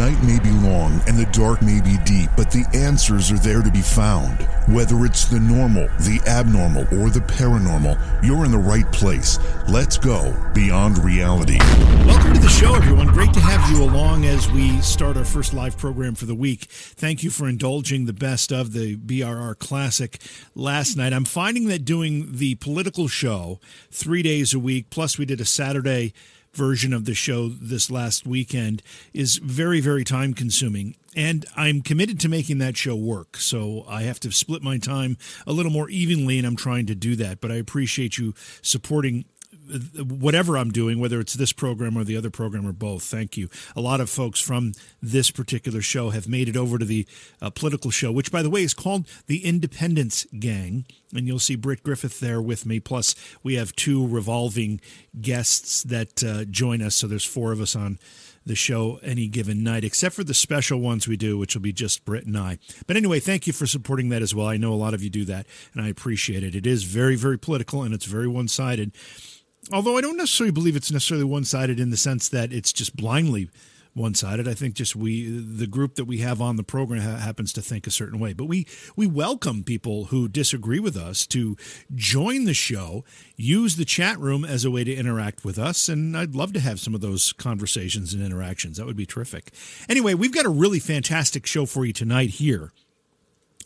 night may be long and the dark may be deep, but the answers are there to be found. Whether it's the normal, the abnormal, or the paranormal, you're in the right place. Let's go beyond reality. Welcome to the show, everyone. Great to have you along as we start our first live program for the week. Thank you for indulging the best of the BRR Classic last night. I'm finding that doing the political show three days a week, plus we did a Saturday version of the show this last weekend is very, very time consuming. And I'm committed to making that show work. So I have to split my time a little more evenly, and I'm trying to do that. But I appreciate you supporting whatever I'm doing, whether it's this program or the other program or both. Thank you. A lot of folks from this particular show have made it over to the uh, political show, which, by the way, is called the Independence Gang. And you'll see Britt Griffith there with me. Plus, we have two revolving guests that uh, join us. So there's four of us on the show any given night, except for the special ones we do, which will be just Britt and I. But anyway, thank you for supporting that as well. I know a lot of you do that, and I appreciate it. It is very, very political and it's very one sided although I don't necessarily believe it's necessarily one sided in the sense that it's just blindly one sided. I think just we, the group that we have on the program ha- happens to think a certain way. But we, we welcome people who disagree with us to join the show, use the chat room as a way to interact with us. And I'd love to have some of those conversations and interactions. That would be terrific. Anyway, we've got a really fantastic show for you tonight here.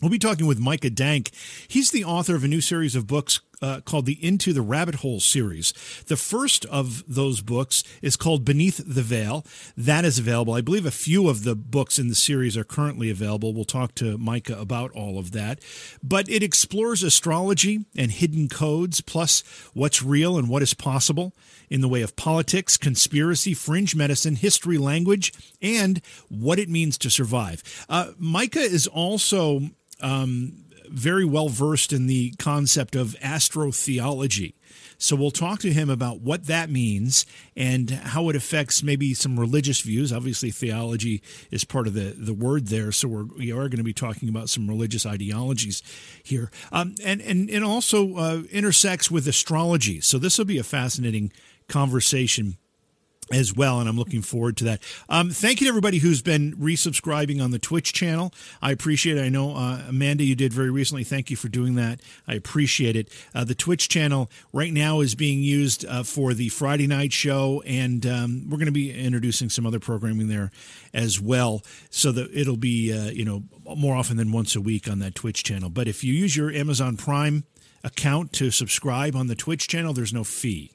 We'll be talking with Micah Dank. He's the author of a new series of books uh, called the Into the Rabbit Hole series. The first of those books is called Beneath the Veil. That is available. I believe a few of the books in the series are currently available. We'll talk to Micah about all of that. But it explores astrology and hidden codes, plus what's real and what is possible in the way of politics, conspiracy, fringe medicine, history, language, and what it means to survive. Uh, Micah is also. Um, very well versed in the concept of astrotheology. So we'll talk to him about what that means and how it affects maybe some religious views. Obviously, theology is part of the, the word there, so we're, we are going to be talking about some religious ideologies here, um, and and and also uh, intersects with astrology. So this will be a fascinating conversation as well, and I'm looking forward to that. Um, thank you to everybody who's been resubscribing on the Twitch channel. I appreciate it. I know uh, Amanda, you did very recently. Thank you for doing that. I appreciate it. Uh, the Twitch channel right now is being used uh, for the Friday night show, and um, we're going to be introducing some other programming there as well, so that it'll be uh, you know more often than once a week on that Twitch channel. But if you use your Amazon Prime account to subscribe on the Twitch channel, there's no fee.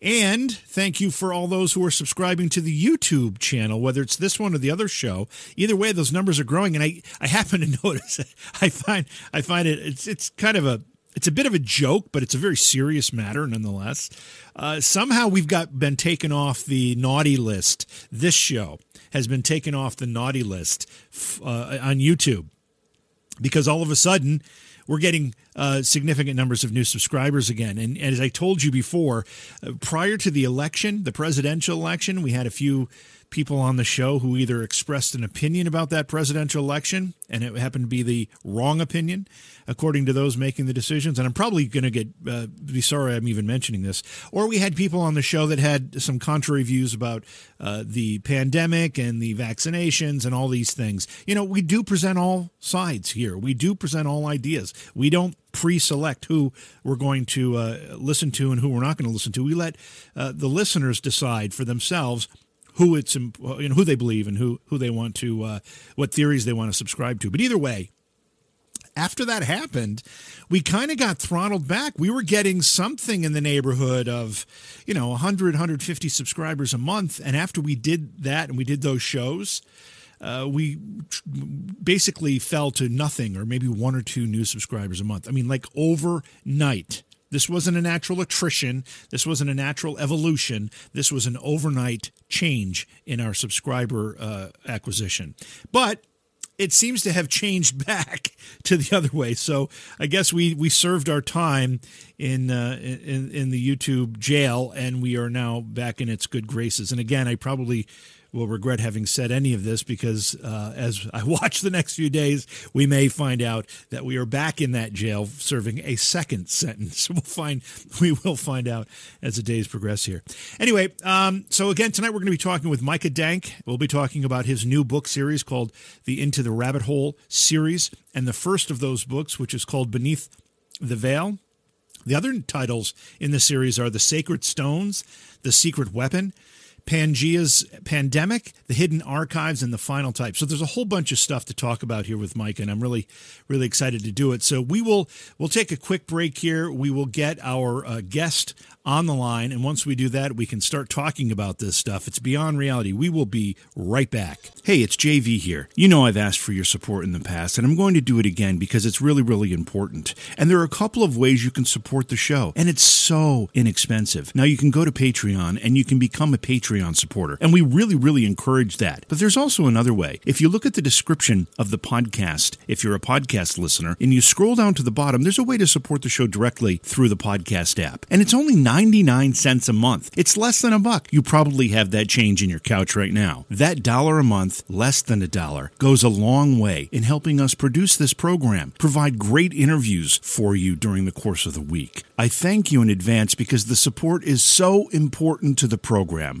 And thank you for all those who are subscribing to the YouTube channel, whether it's this one or the other show. Either way, those numbers are growing, and I, I happen to notice. I find I find it it's it's kind of a it's a bit of a joke, but it's a very serious matter nonetheless. Uh, somehow we've got been taken off the naughty list. This show has been taken off the naughty list uh, on YouTube because all of a sudden we're getting uh, significant numbers of new subscribers again. And, and as I told you before, uh, prior to the election, the presidential election, we had a few people on the show who either expressed an opinion about that presidential election and it happened to be the wrong opinion according to those making the decisions. And i'm probably going to get uh, be sorry i'm even mentioning this. Or we had people on the show that had some contrary views about uh, the pandemic and the vaccinations and all these things. You know we do present all sides here. We do present all ideas. We don't pre-select who we're going to uh, listen to and who we're not going to listen to. We let uh, the listeners decide for themselves who it's you know who they believe and who who they want to uh, what theories they want to subscribe to. But either way, after that happened, we kind of got throttled back. We were getting something in the neighborhood of, you know, 100, 150 subscribers a month. And after we did that and we did those shows, uh, we basically fell to nothing or maybe one or two new subscribers a month. I mean, like overnight. This wasn't a natural attrition. This wasn't a natural evolution. This was an overnight change in our subscriber uh, acquisition. But it seems to have changed back to the other way. So I guess we we served our time in uh, in in the YouTube jail, and we are now back in its good graces. And again, I probably will regret having said any of this because uh, as I watch the next few days, we may find out that we are back in that jail serving a second sentence. We'll find we will find out as the days progress here. Anyway, um, so again tonight we're going to be talking with Micah Dank. We'll be talking about his new book series called the Into the Rabbit Hole series, and the first of those books, which is called Beneath the Veil. The other titles in the series are The Sacred Stones, The Secret Weapon, Pangea's Pandemic, The Hidden Archives, and The Final Type. So there's a whole bunch of stuff to talk about here with Mike, and I'm really, really excited to do it. So we will we'll take a quick break here. We will get our uh, guest on the line. And once we do that, we can start talking about this stuff. It's beyond reality. We will be right back. Hey, it's JV here. You know, I've asked for your support in the past, and I'm going to do it again because it's really, really important. And there are a couple of ways you can support the show, and it's so inexpensive. Now, you can go to Patreon and you can become a Patreon supporter, and we really, really encourage that. But there's also another way. If you look at the description of the podcast, if you're a podcast listener, and you scroll down to the bottom, there's a way to support the show directly through the podcast app. And it's only 99 cents a month. It's less than a buck. You probably have that change in your couch right now. That dollar a month, less than a dollar, goes a long way in helping us produce this program, provide great interviews for you during the course of the week. I thank you in advance because the support is so important to the program.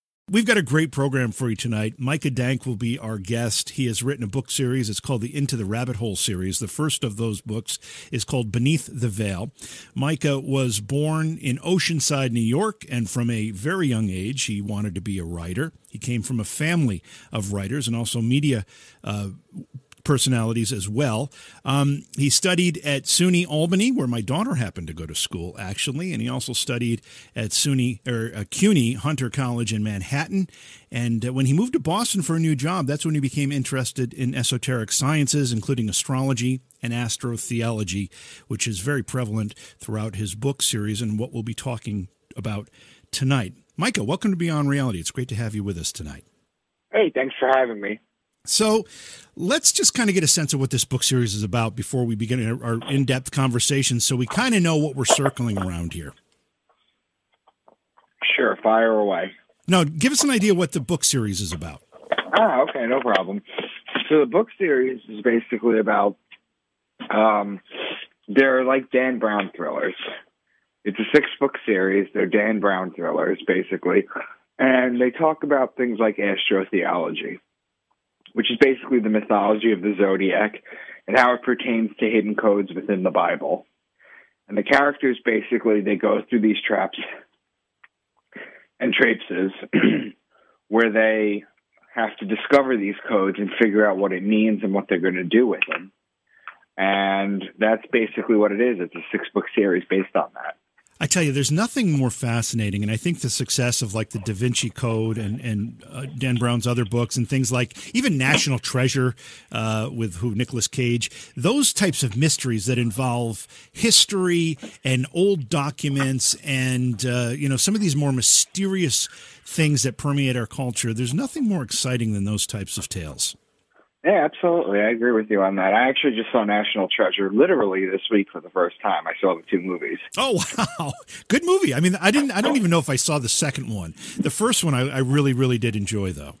We've got a great program for you tonight. Micah Dank will be our guest. He has written a book series. It's called the Into the Rabbit Hole series. The first of those books is called Beneath the Veil. Micah was born in Oceanside, New York, and from a very young age, he wanted to be a writer. He came from a family of writers and also media uh, personalities as well. Um, he studied at SUNY Albany, where my daughter happened to go to school, actually, and he also studied at SUNY or uh, CUNY Hunter College in Manhattan. And uh, when he moved to Boston for a new job, that's when he became interested in esoteric sciences, including astrology and astrotheology, which is very prevalent throughout his book series and what we'll be talking about tonight. Micah, welcome to Beyond Reality. It's great to have you with us tonight. Hey, thanks for having me. So let's just kind of get a sense of what this book series is about before we begin our in depth conversation so we kind of know what we're circling around here. Sure, fire away. Now, give us an idea what the book series is about. Ah, okay, no problem. So the book series is basically about um, they're like Dan Brown thrillers. It's a six book series. They're Dan Brown thrillers, basically. And they talk about things like astrotheology which is basically the mythology of the zodiac and how it pertains to hidden codes within the Bible. And the characters basically they go through these traps and traipses where they have to discover these codes and figure out what it means and what they're going to do with them. And that's basically what it is. It's a six book series based on that. I tell you, there's nothing more fascinating, and I think the success of like the Da Vinci Code and and uh, Dan Brown's other books and things like even National Treasure uh, with who Nicolas Cage, those types of mysteries that involve history and old documents and uh, you know some of these more mysterious things that permeate our culture. There's nothing more exciting than those types of tales. Yeah, absolutely. I agree with you on that. I actually just saw National Treasure literally this week for the first time. I saw the two movies. Oh wow, good movie. I mean, I didn't. I don't even know if I saw the second one. The first one, I, I really, really did enjoy, though.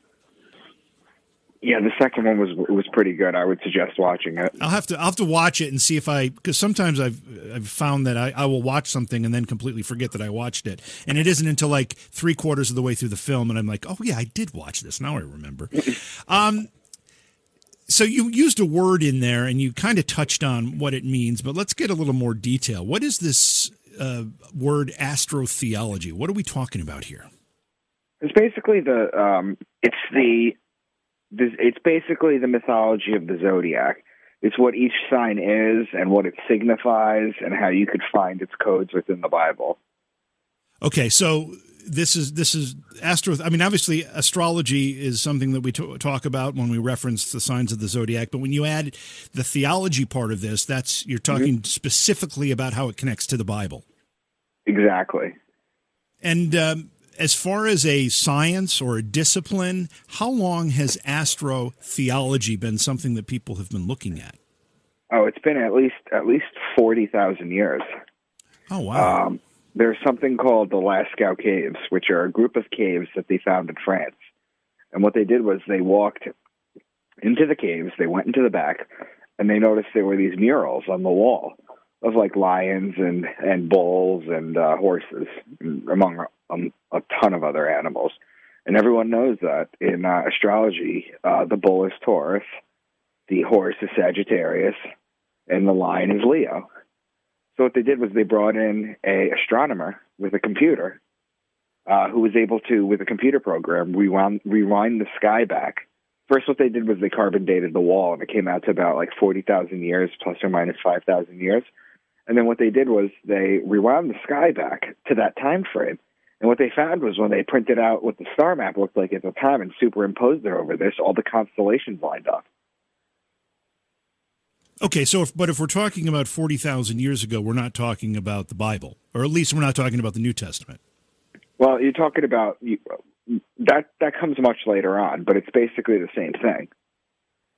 Yeah, the second one was was pretty good. I would suggest watching it. I'll have to I'll have to watch it and see if I because sometimes I've I've found that I, I will watch something and then completely forget that I watched it, and it isn't until like three quarters of the way through the film and I'm like, oh yeah, I did watch this. Now I remember. um, so you used a word in there and you kind of touched on what it means, but let's get a little more detail. What is this uh, word astrotheology? What are we talking about here? It's basically the um, it's the it's basically the mythology of the zodiac. It's what each sign is and what it signifies and how you could find its codes within the Bible. Okay, so this is this is astro. I mean, obviously, astrology is something that we t- talk about when we reference the signs of the zodiac. But when you add the theology part of this, that's you're talking mm-hmm. specifically about how it connects to the Bible. Exactly. And um, as far as a science or a discipline, how long has astrotheology been something that people have been looking at? Oh, it's been at least at least forty thousand years. Oh wow! Um, there's something called the Lascaux Caves, which are a group of caves that they found in France. And what they did was they walked into the caves, they went into the back, and they noticed there were these murals on the wall of like lions and and bulls and uh, horses, among um, a ton of other animals. And everyone knows that in uh, astrology, uh, the bull is Taurus, the horse is Sagittarius, and the lion is Leo. So what they did was they brought in a astronomer with a computer uh, who was able to, with a computer program, rewind, rewind the sky back. First, what they did was they carbon dated the wall, and it came out to about like 40,000 years, plus or minus 5,000 years. And then what they did was they rewound the sky back to that time frame. And what they found was when they printed out what the star map looked like at the time and superimposed it over this, all the constellations lined up. Okay, so if, but if we're talking about 40,000 years ago, we're not talking about the Bible, or at least we're not talking about the New Testament. Well, you're talking about that that comes much later on, but it's basically the same thing.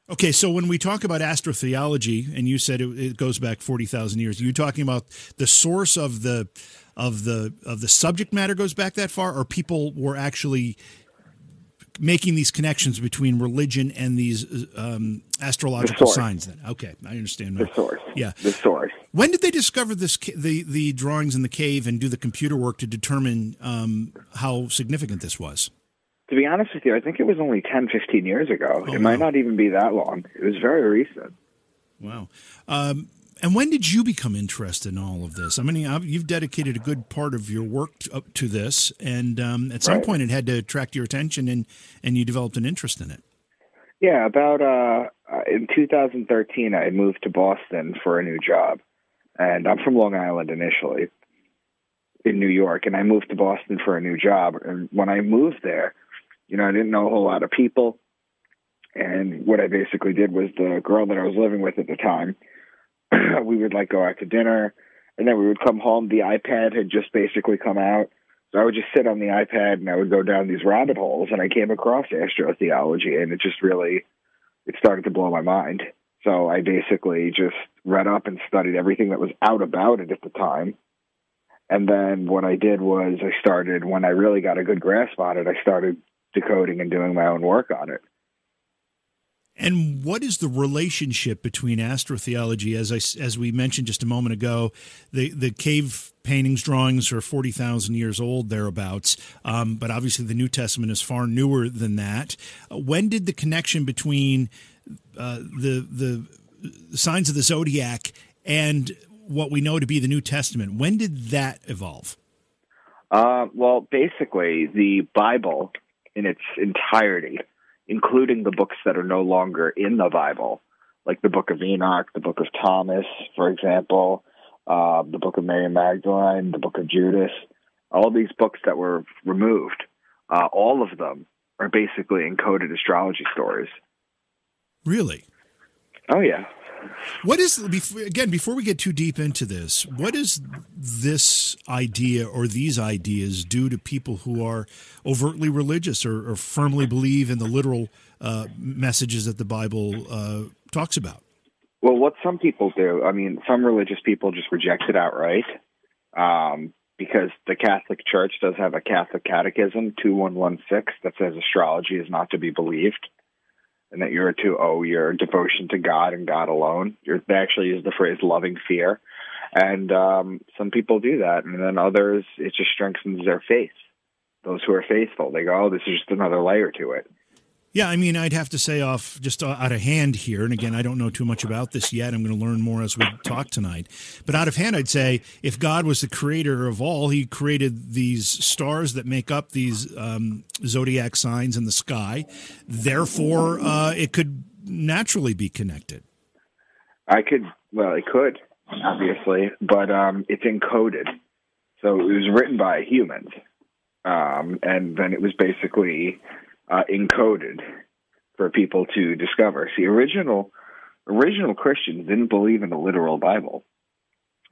Okay, so when we talk about astrotheology, and you said it, it goes back forty thousand years, are you talking about the source of the of the of the subject matter goes back that far, or people were actually making these connections between religion and these um, astrological the signs. Then, okay, I understand. The source. Yeah, the source. When did they discover this? The the drawings in the cave and do the computer work to determine um, how significant this was. To be honest with you, I think it was only 10, 15 years ago. Oh, it might not even be that long. It was very recent. Wow. Um, and when did you become interested in all of this? I mean, you've dedicated a good part of your work to, to this, and um, at some right. point it had to attract your attention, and and you developed an interest in it. Yeah, about uh, uh in 2013, I moved to Boston for a new job, and I'm from Long Island initially, in New York, and I moved to Boston for a new job. And when I moved there, you know, I didn't know a whole lot of people, and what I basically did was the girl that I was living with at the time we would like go out to dinner, and then we would come home. The iPad had just basically come out, so I would just sit on the iPad and I would go down these rabbit holes, and I came across astrotheology, and it just really it started to blow my mind. So I basically just read up and studied everything that was out about it at the time. And then what I did was I started when I really got a good grasp on it, I started decoding and doing my own work on it. And what is the relationship between astrotheology, as I, as we mentioned just a moment ago, the the cave paintings, drawings are forty thousand years old thereabouts, um, but obviously the New Testament is far newer than that. Uh, when did the connection between uh, the the signs of the zodiac and what we know to be the New Testament? When did that evolve? Uh, well, basically, the Bible in its entirety including the books that are no longer in the Bible, like the Book of Enoch, the Book of Thomas, for example, uh, the Book of Mary Magdalene, the Book of Judas, all these books that were removed, uh, all of them are basically encoded astrology stories. Really? Oh yeah. What is again before we get too deep into this? What does this idea or these ideas do to people who are overtly religious or, or firmly believe in the literal uh, messages that the Bible uh, talks about? Well, what some people do, I mean, some religious people just reject it outright um, because the Catholic Church does have a Catholic Catechism 2116 that says astrology is not to be believed and that you're to owe your devotion to God and God alone. You're, they actually use the phrase loving fear. And um, some people do that, and then others, it just strengthens their faith. Those who are faithful, they go, oh, this is just another layer to it. Yeah, I mean, I'd have to say off just out of hand here, and again, I don't know too much about this yet. I'm going to learn more as we talk tonight. But out of hand, I'd say if God was the creator of all, He created these stars that make up these um, zodiac signs in the sky. Therefore, uh, it could naturally be connected. I could, well, it could, obviously, but um, it's encoded. So it was written by humans. um, and then it was basically uh, encoded for people to discover. See, original original Christians didn't believe in the literal Bible.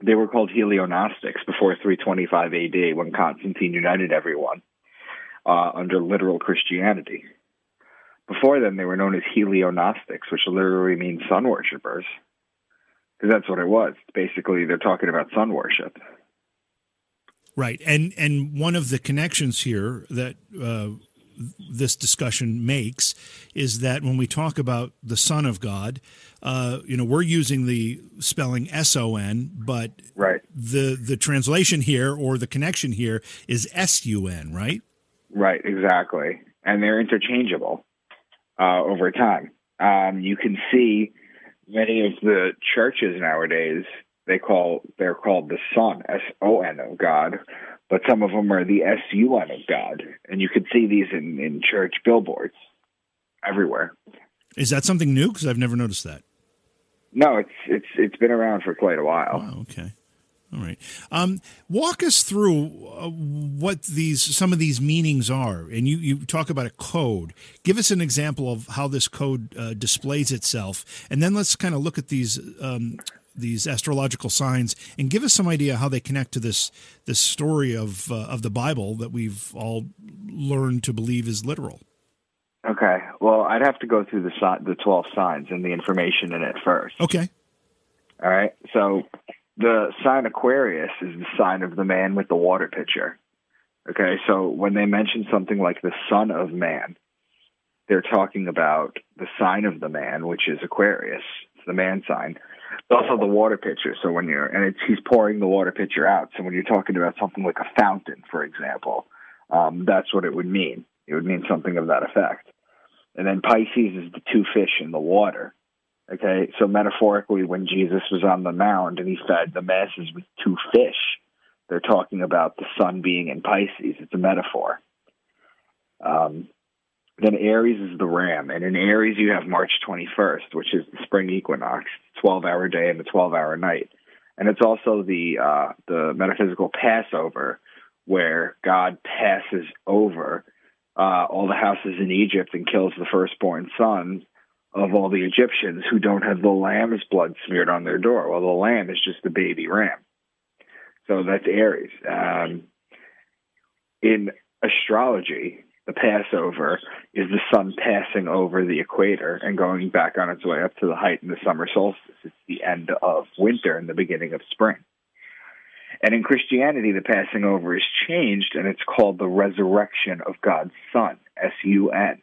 They were called Heliognostics before 325 AD when Constantine united everyone uh, under literal Christianity. Before then, they were known as Heliognostics, which literally means sun worshippers, because that's what it was. Basically, they're talking about sun worship. Right, and and one of the connections here that uh, this discussion makes is that when we talk about the Son of God, uh, you know, we're using the spelling S O N, but right. the the translation here or the connection here is S U N, right? Right, exactly, and they're interchangeable uh, over time. Um, you can see many of the churches nowadays they call they're called the Son S O N of God, but some of them are the S U N of God, and you can see these in in church billboards everywhere. Is that something new? Because I've never noticed that. No, it's it's it's been around for quite a while. Wow, okay. All right. Um, walk us through uh, what these some of these meanings are, and you, you talk about a code. Give us an example of how this code uh, displays itself, and then let's kind of look at these um, these astrological signs and give us some idea how they connect to this this story of uh, of the Bible that we've all learned to believe is literal. Okay. Well, I'd have to go through the the twelve signs and the information in it first. Okay. All right. So the sign Aquarius is the sign of the man with the water pitcher. Okay, so when they mention something like the son of man, they're talking about the sign of the man, which is Aquarius. It's the man sign. It's also the water pitcher. So when you're and it's he's pouring the water pitcher out. So when you're talking about something like a fountain, for example, um, that's what it would mean. It would mean something of that effect. And then Pisces is the two fish in the water. Okay, so metaphorically, when Jesus was on the mound and he fed the masses with two fish, they're talking about the sun being in Pisces. It's a metaphor. Um, then Aries is the ram, and in Aries you have March 21st, which is the spring equinox, 12-hour day and the 12-hour night, and it's also the uh, the metaphysical Passover, where God passes over uh, all the houses in Egypt and kills the firstborn sons of all the Egyptians who don't have the lamb's blood smeared on their door. Well, the lamb is just the baby ram. So that's Aries. Um, in astrology, the Passover is the sun passing over the equator and going back on its way up to the height in the summer solstice. It's the end of winter and the beginning of spring. And in Christianity, the passing over is changed and it's called the resurrection of God's Son, S U N.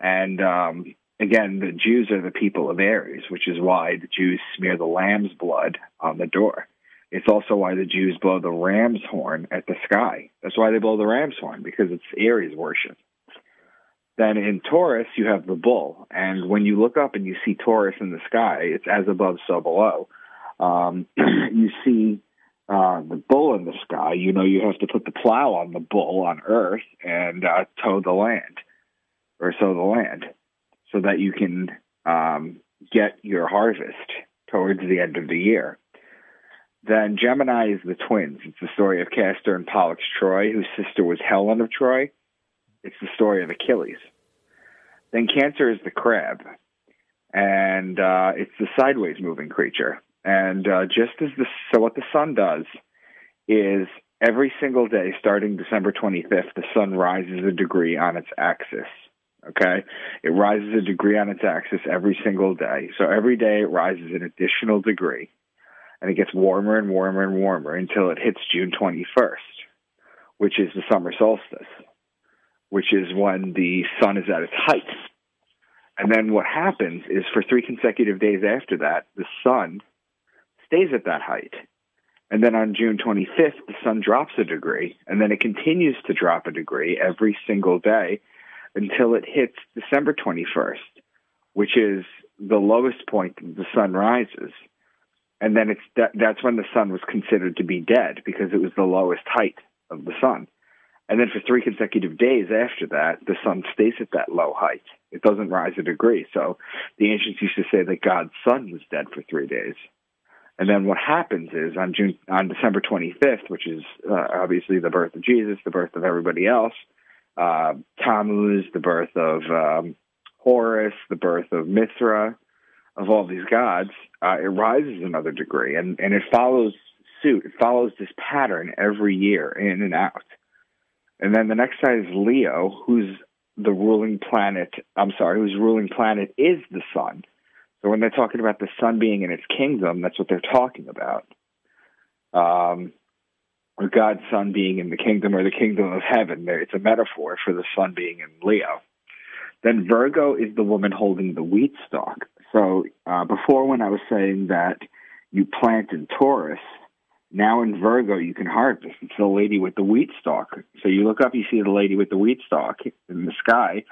And um, again, the Jews are the people of Aries, which is why the Jews smear the lamb's blood on the door. It's also why the Jews blow the ram's horn at the sky. That's why they blow the ram's horn, because it's Aries worship. Then in Taurus, you have the bull. And when you look up and you see Taurus in the sky, it's as above, so below. Um, you see uh, the bull in the sky, you know you have to put the plow on the bull on earth and uh, tow the land or sow the land so that you can um, get your harvest towards the end of the year. Then Gemini is the twins. It's the story of Castor and Pollux Troy, whose sister was Helen of Troy. It's the story of Achilles. Then Cancer is the crab, and uh, it's the sideways moving creature. And uh, just as the so, what the sun does is every single day, starting December 25th, the sun rises a degree on its axis. Okay, it rises a degree on its axis every single day. So every day it rises an additional degree, and it gets warmer and warmer and warmer until it hits June 21st, which is the summer solstice, which is when the sun is at its height. And then what happens is for three consecutive days after that, the sun stays at that height. And then on June 25th, the sun drops a degree, and then it continues to drop a degree every single day until it hits December 21st, which is the lowest point that the sun rises. And then it's that, that's when the sun was considered to be dead because it was the lowest height of the sun. And then for three consecutive days after that, the sun stays at that low height. It doesn't rise a degree. So the ancients used to say that God's son was dead for three days. And then what happens is on June on December 25th, which is uh, obviously the birth of Jesus, the birth of everybody else, uh, Tammuz, the birth of um, Horus, the birth of Mithra, of all these gods, uh, it rises another degree, and and it follows suit. It follows this pattern every year, in and out. And then the next side is Leo, who's the ruling planet. I'm sorry, whose ruling planet is the sun. So when they're talking about the sun being in its kingdom, that's what they're talking about. Um, or God's son being in the kingdom or the kingdom of heaven. It's a metaphor for the sun being in Leo. Then Virgo is the woman holding the wheat stalk. So uh, before, when I was saying that you plant in Taurus, now in Virgo you can harvest. It's the lady with the wheat stalk. So you look up, you see the lady with the wheat stalk in the sky,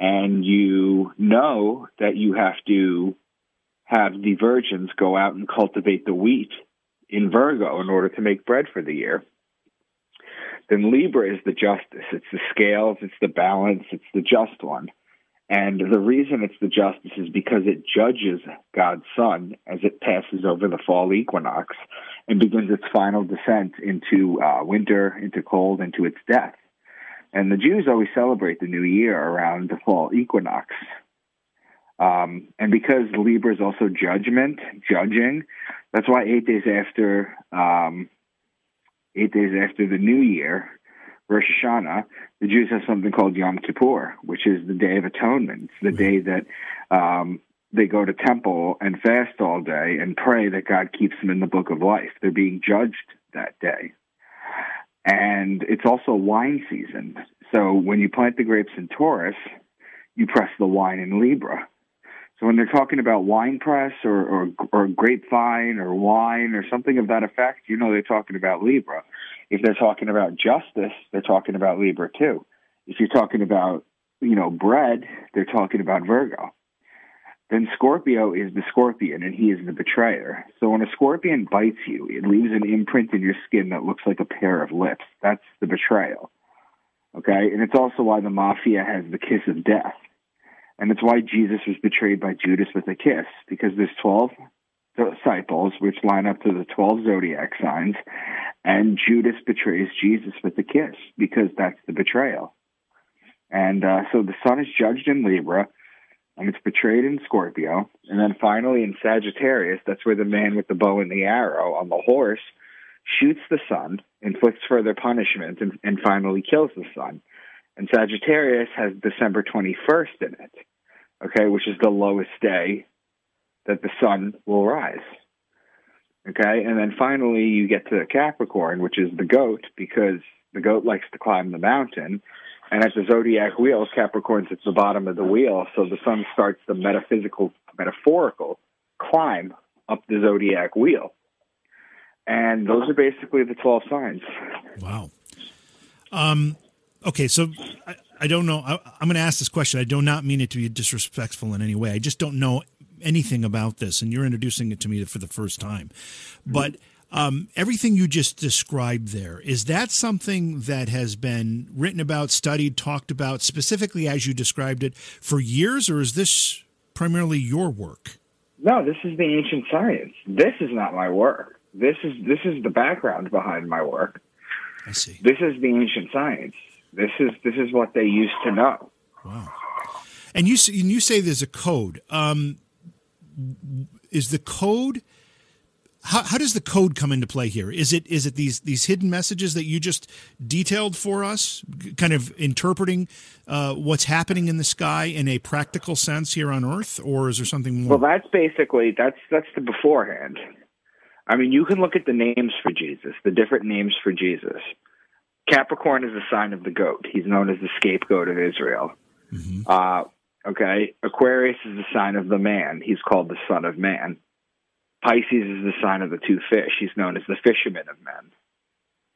and you know that you have to have the virgins go out and cultivate the wheat in Virgo in order to make bread for the year. Then Libra is the justice. It's the scales, it's the balance, it's the just one. And the reason it's the justice is because it judges God's Son as it passes over the fall equinox and begins its final descent into uh, winter, into cold, into its death. And the Jews always celebrate the new year around the fall equinox. Um, and because Libra is also judgment, judging, that's why eight days after um, eight days after the New Year, Rosh Hashanah, the Jews have something called Yom Kippur, which is the Day of Atonement. It's the day that um, they go to temple and fast all day and pray that God keeps them in the book of life. They're being judged that day. And it's also wine season. So when you plant the grapes in Taurus, you press the wine in Libra. So when they're talking about wine press or, or, or grapevine or wine or something of that effect, you know they're talking about Libra. If they're talking about justice, they're talking about Libra too. If you're talking about, you know, bread, they're talking about Virgo. Then Scorpio is the scorpion and he is the betrayer. So when a scorpion bites you, it leaves an imprint in your skin that looks like a pair of lips. That's the betrayal. Okay? And it's also why the mafia has the kiss of death and it's why Jesus was betrayed by Judas with a kiss, because there's 12 disciples, which line up to the 12 zodiac signs, and Judas betrays Jesus with a kiss, because that's the betrayal. And uh, so the sun is judged in Libra, and it's betrayed in Scorpio. And then finally in Sagittarius, that's where the man with the bow and the arrow on the horse shoots the sun, inflicts further punishment, and, and finally kills the sun. And Sagittarius has December 21st in it, okay, which is the lowest day that the sun will rise. Okay, and then finally you get to Capricorn, which is the goat, because the goat likes to climb the mountain. And at the zodiac wheel, Capricorn's at the bottom of the wheel, so the sun starts the metaphysical, metaphorical climb up the zodiac wheel. And those are basically the 12 signs. Wow. Um, okay, so I, I don't know. I, am going to ask this question. I do not mean it to be disrespectful in any way. I just don't know anything about this, and you're introducing it to me for the first time. But um, everything you just described there is that something that has been written about, studied, talked about specifically as you described it for years, or is this primarily your work? No, this is the ancient science. This is not my work. This is this is the background behind my work. I see. This is the ancient science. This is this is what they used to know. Wow. And you and you say there's a code. Um, is the code? How, how does the code come into play here? Is it is it these these hidden messages that you just detailed for us, kind of interpreting uh, what's happening in the sky in a practical sense here on Earth, or is there something more? Well, that's basically that's that's the beforehand. I mean, you can look at the names for Jesus, the different names for Jesus. Capricorn is a sign of the goat. He's known as the scapegoat of Israel. Mm-hmm. Uh, okay. Aquarius is the sign of the man. He's called the son of man. Pisces is the sign of the two fish. He's known as the fisherman of men.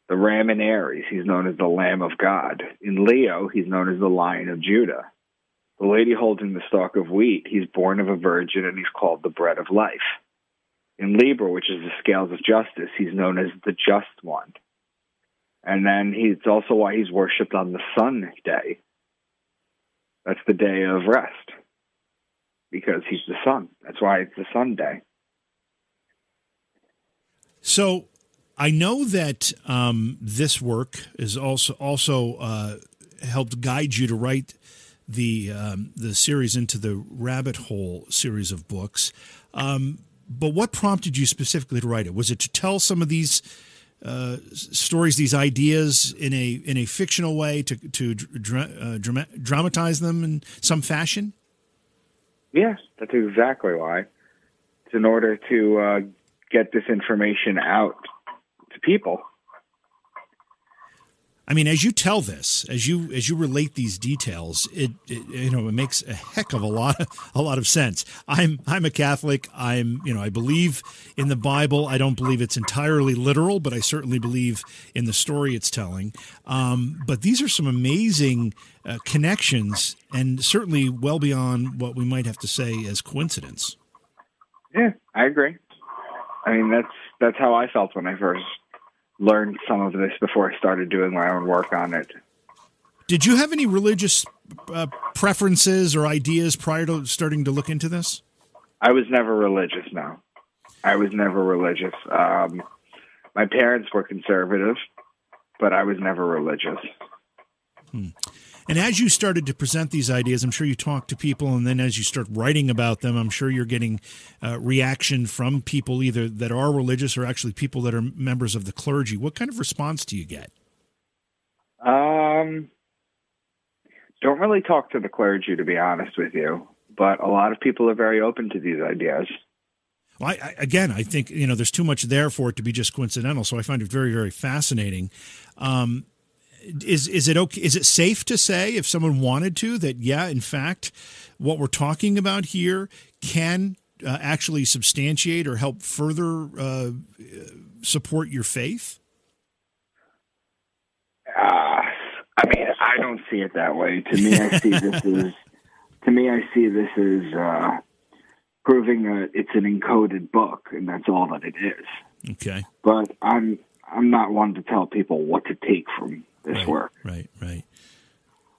The ram in Aries, he's known as the Lamb of God. In Leo, he's known as the Lion of Judah. The lady holding the stalk of wheat, he's born of a virgin and he's called the bread of life. In Libra, which is the scales of justice, he's known as the just one. And then he's also why he's worshipped on the sun day. That's the day of rest because he's the sun. That's why it's the sun day. So I know that um, this work is also also uh, helped guide you to write the um, the series into the Rabbit Hole series of books. Um, but what prompted you specifically to write it? Was it to tell some of these uh, stories, these ideas in a in a fictional way, to to uh, drama- dramatize them in some fashion? Yes, that's exactly why. It's in order to uh, get this information out to people. I mean, as you tell this, as you as you relate these details, it, it, you know it makes a heck of a lot of, a lot of sense. I'm I'm a Catholic. I'm you know I believe in the Bible. I don't believe it's entirely literal, but I certainly believe in the story it's telling. Um, but these are some amazing uh, connections, and certainly well beyond what we might have to say as coincidence. Yeah, I agree. I mean, that's that's how I felt when I first learned some of this before I started doing my own work on it. Did you have any religious uh, preferences or ideas prior to starting to look into this? I was never religious. No, I was never religious. Um, my parents were conservative, but I was never religious. Hmm. And as you started to present these ideas, I'm sure you talked to people, and then as you start writing about them, I'm sure you're getting uh, reaction from people either that are religious or actually people that are members of the clergy. What kind of response do you get? Um, don't really talk to the clergy, to be honest with you, but a lot of people are very open to these ideas. Well, I, I, again, I think you know there's too much there for it to be just coincidental. So I find it very, very fascinating. Um, is is it okay? Is it safe to say if someone wanted to that yeah, in fact, what we're talking about here can uh, actually substantiate or help further uh, support your faith? Uh, I mean, I don't see it that way. To me, I see this as to me, I see this as uh, proving a, it's an encoded book, and that's all that it is. Okay. But I'm I'm not one to tell people what to take from this right, work. Right, right.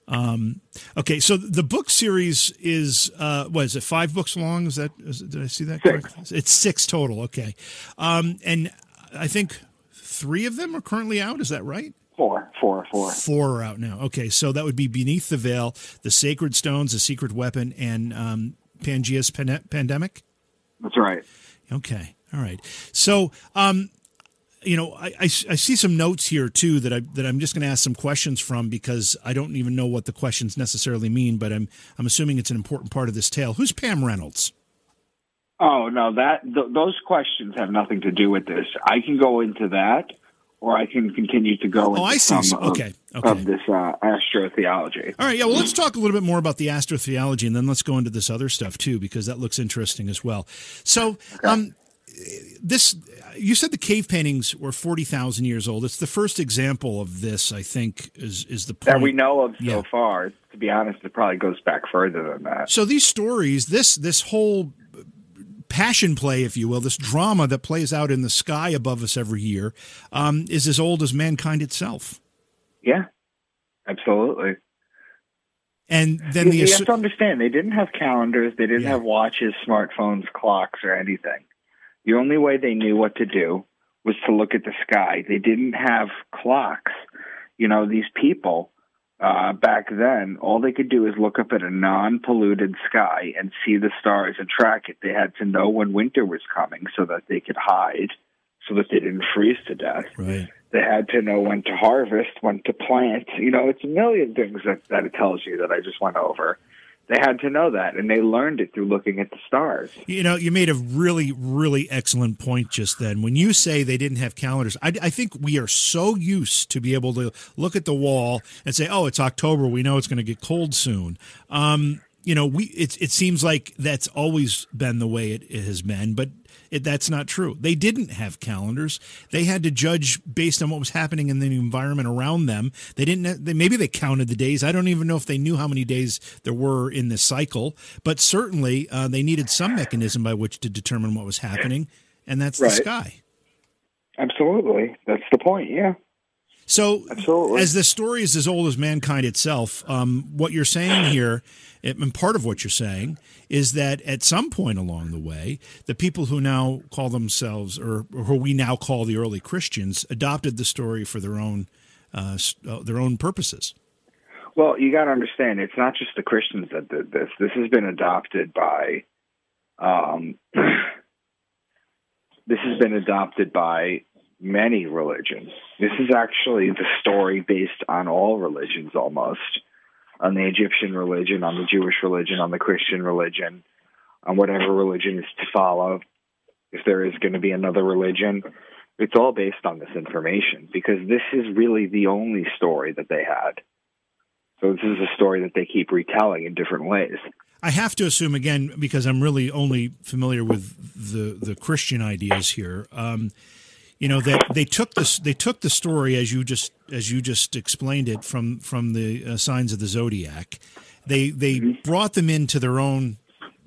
Um, okay, so the book series is uh, what is it? Five books long? Is that? Is, did I see that six. correct? It's six total. Okay, um, and I think three of them are currently out. Is that right? Four, four, four. Four are out now. Okay, so that would be Beneath the Veil, The Sacred Stones, The Secret Weapon, and um, Pangea's Pan- Pandemic. That's right. Okay, all right. So, um, you know, I, I, I, see some notes here too that I that I'm just going to ask some questions from because I don't even know what the questions necessarily mean, but I'm I'm assuming it's an important part of this tale. Who's Pam Reynolds? Oh no, that th- those questions have nothing to do with this. I can go into that, or I can continue to go into oh, I see. some okay. Of, okay. of this uh, astrotheology. All right, yeah. Well, let's talk a little bit more about the astrotheology, and then let's go into this other stuff too, because that looks interesting as well. So, okay. um, this you said the cave paintings were 40,000 years old. It's the first example of this, I think, is is the point. That we know of yeah. so far. To be honest, it probably goes back further than that. So these stories, this this whole passion play, if you will, this drama that plays out in the sky above us every year, um, is as old as mankind itself. Yeah, absolutely. And then you, the you have to understand, they didn't have calendars, they didn't Yeah. have watches, smartphones, clocks, or anything. The only way they knew what to do was to look at the sky. They didn't have clocks. You know, these people uh, back then, all they could do is look up at a non-polluted sky and see the stars and track it. They had to know when winter was coming so that they could hide, so that they didn't freeze to death. right. They had to know when to harvest, when to plant. You know, it's a million things that, that it tells you that I just went over. They had to know that, and they learned it through looking at the stars. You know, you made a really, really excellent point just then. When you say they didn't have calendars, I, I, think we are so used to be able to look at the wall and say, "Oh, it's October. We know it's going to get cold soon." Um, you know, we it it seems like that's always been the way it, it has been, but it, that's not true. They didn't have calendars. They had to judge based on what was happening in the environment around them. They didn't. They, maybe they counted the days. I don't even know if they knew how many days there were in this cycle. But certainly, uh, they needed some mechanism by which to determine what was happening, and that's Right. the sky. Absolutely, that's the point. Yeah. So, Absolutely. as the story is as old as mankind itself, um, what you're saying here, and part of what you're saying, is that at some point along the way, the people who now call themselves, or, or who we now call the early Christians, adopted the story for their own uh, uh their own purposes. Well, you got to understand, it's not just the Christians that did this. This has been adopted by, um, this has been adopted by many religions. This is actually the story based on all religions almost on the Egyptian religion, on the Jewish religion, on the Christian religion, on whatever religion is to follow. If there is going to be another religion, it's all based on this information because this is really the only story that they had. So this is a story that they keep retelling in different ways. I have to assume again because I'm really only familiar with the the Christian ideas here. Um, you know that they took this they took the story as you just as you just explained it from from the uh, signs of the zodiac they they mm-hmm. brought them into their own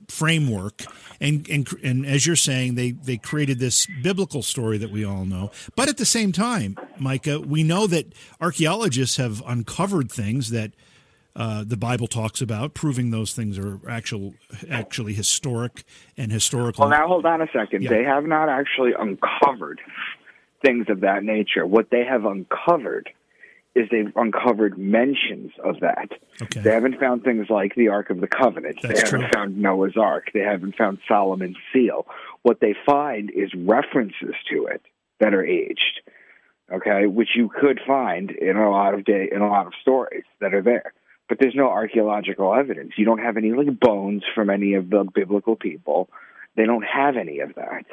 framework and and and as you're saying they they created this biblical story that we all know but at the same time micah we know that archaeologists have uncovered things that uh, the Bible talks about, proving those things are actual, actually historic and historical. Well, now hold on a second. Yeah. They have not actually uncovered things of that nature. What they have uncovered is they've uncovered mentions of that. Okay. They haven't found things like the Ark of the Covenant. That's they haven't true. found Noah's Ark. They haven't found Solomon's seal. What they find is references to it that are aged. Okay, which you could find in a lot of day in a lot of stories that are there. But there's no archaeological evidence. You don't have any like bones from any of the biblical people. They don't have any of that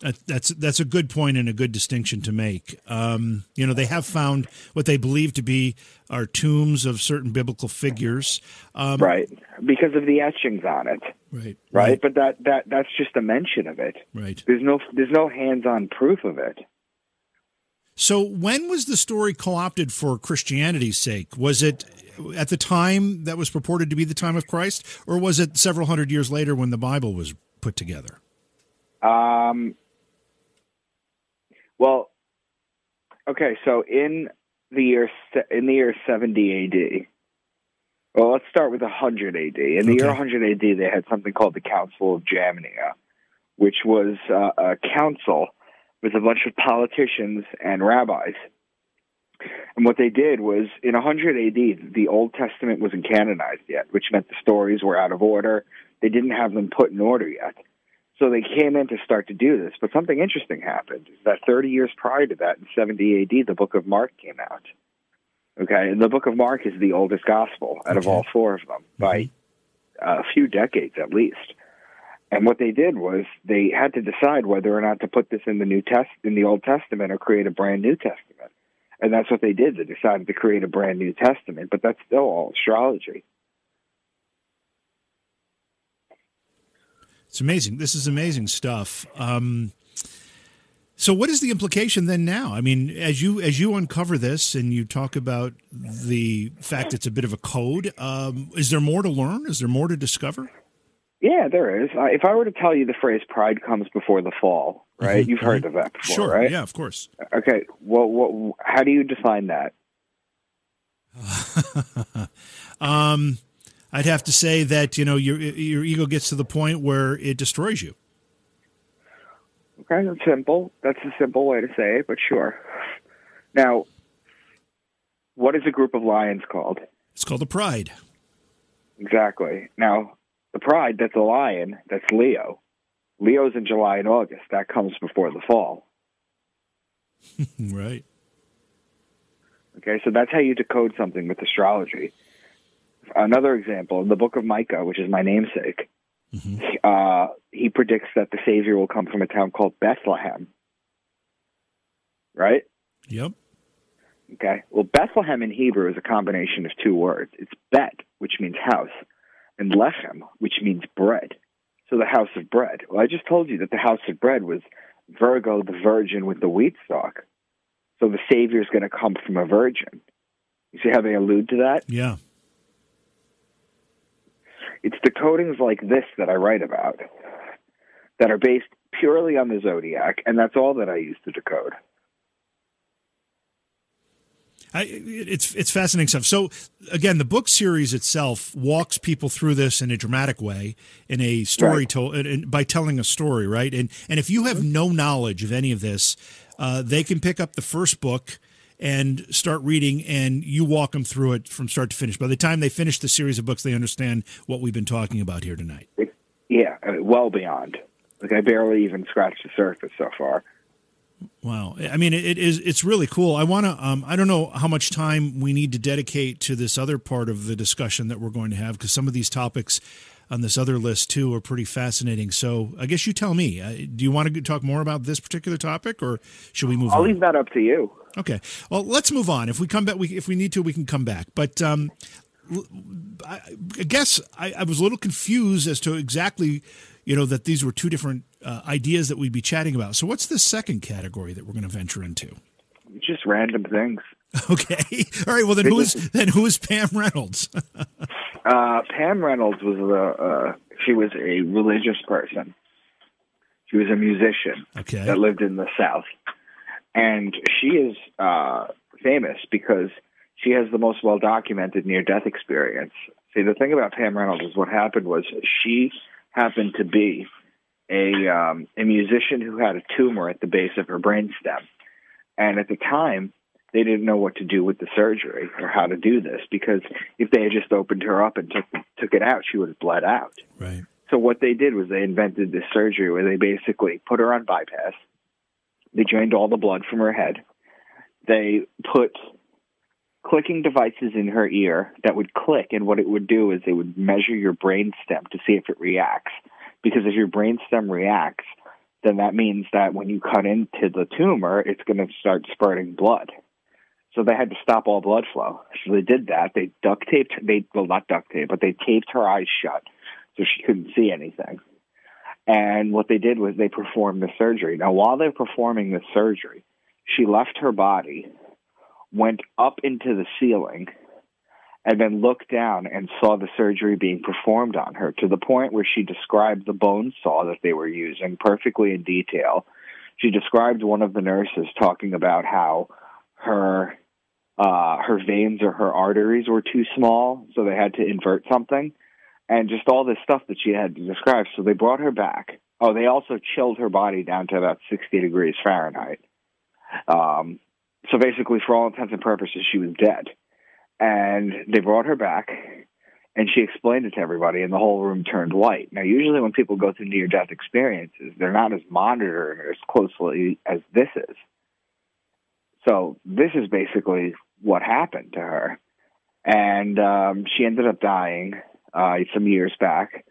that's that's a good point and a good distinction to make. Um, you know, they have found what they believe to be are tombs of certain biblical figures, um, right? Because of the etchings on it, right, right? Right. But that that that's just a mention of it, right? There's no there's no hands-on proof of it. So, when was the story co-opted for Christianity's sake? Was it at the time that was purported to be the time of Christ, or was it several hundred years later when the Bible was put together? Um, well, okay, so in the year in the year 70 AD. Well, let's start with 100 AD. In the okay. year 100 AD, they had something called the Council of Jamnia, which was uh, a council with a bunch of politicians and rabbis. And what they did was, in 100 AD, the Old Testament wasn't canonized yet, which meant the stories were out of order. They didn't have them put in order yet. So they came in to start to do this. But something interesting happened. That 30 years prior to that, in 70 AD, the book of Mark came out. Okay, and the book of Mark is the oldest gospel out okay. of all four of them by mm-hmm. a few decades at least. And what they did was they had to decide whether or not to put this in the New Test in the Old Testament or create a brand New Testament. And that's what they did. They decided to create a brand New Testament, but that's still all astrology. It's amazing. This is amazing stuff. Um, so, what is the implication then now? I mean, as you as you uncover this and you talk about the fact it's a bit of a code, um, is there more to learn? Is there more to discover? Yeah, there is. Uh, if I were to tell you the phrase "pride comes before the fall," right? Mm-hmm. You've heard mm-hmm. of that before, sure. right? Yeah, of course. Okay. Well, what, how do you define that? um, I'd have to say that you know your your ego gets to the point where it destroys you. Okay, that's simple. That's a simple way to say it, but sure. Now, what is a group of lions called? It's called a pride. Exactly. Now, the pride that's a lion, that's Leo. Leo's in July and August. That comes before the fall. right. Okay, so that's how you decode something with astrology another example in the book of Micah, which is my namesake. Mm-hmm. Uh, he predicts that the Savior will come from a town called Bethlehem. Right? Yep. Okay. Well, Bethlehem in Hebrew is a combination of two words. It's Bet, which means house, and Lechem, which means bread. So the house of bread. Well, I just told you that the house of bread was Virgo, the virgin with the wheat stalk. So the Savior is going to come from a virgin. You see how they allude to that? Yeah. It's decodings like this that I write about that are based purely on the zodiac, and that's all that I use to decode. I, it's it's fascinating stuff. So again, the book series itself walks people through this in a dramatic way, in a story right. told by telling a story, right? And and if you have no knowledge of any of this, uh, they can pick up the first book and start reading, and you walk them through it from start to finish. By the time they finish the series of books, they understand what we've been talking about here tonight. Yeah, well beyond. Like I barely even scratched the surface so far. Wow, I mean, it is it's really cool. I want to. Um, I don't know how much time we need to dedicate to this other part of the discussion that we're going to have because some of these topics on this other list too are pretty fascinating. So I guess you tell me. Uh, do you want to talk more about this particular topic, or should we move? On? I'll on? leave that up to you. Okay. Well, let's move on. If we come back, we, if we need to, we can come back. But um, I, I guess I, I was a little confused as to exactly, you know, that these were two different uh, ideas that we'd be chatting about. So, what's the second category that we're going to venture into? Just random things. Okay. All right. Well, then who is then who is Pam Reynolds? uh, Pam Reynolds was a uh, she was a religious person. She was a musician okay. that lived in the South, and she is uh, famous because she has the most well documented near death experience. See, the thing about Pam Reynolds is what happened was she happened to be a um, a musician who had a tumor at the base of her brainstem, and at the time they didn't know what to do with the surgery or how to do this because if they had just opened her up and took took it out, she would have bled out. Right. So what they did was they invented this surgery where they basically put her on bypass. They drained all the blood from her head. They put clicking devices in her ear that would click, and what it would do is it would measure your brain stem to see if it reacts. Because if your brain stem reacts, then that means that when you cut into the tumor, it's going to start spurting blood. So they had to stop all blood flow. So they did that. They duct taped, they well not duct tape, but they taped her eyes shut so she couldn't see anything. And what they did was they performed the surgery. Now, while they're performing the surgery, she left her body, went up into the ceiling, and then looked down and saw the surgery being performed on her to the point where she described the bone saw that they were using perfectly in detail. She described one of the nurses talking about how her uh, her veins or her arteries were too small, so they had to invert something, and just all this stuff that she had to describe. So they brought her back. Oh, they also chilled her body down to about 60 degrees Fahrenheit. Um, so basically, for all intents and purposes, she was dead. And they brought her back, and she explained it to everybody, and the whole room turned white. Now, usually when people go through near death experiences, they're not as monitored as closely as this is. So this is basically what happened to her, and um, she ended up dying uh, some years back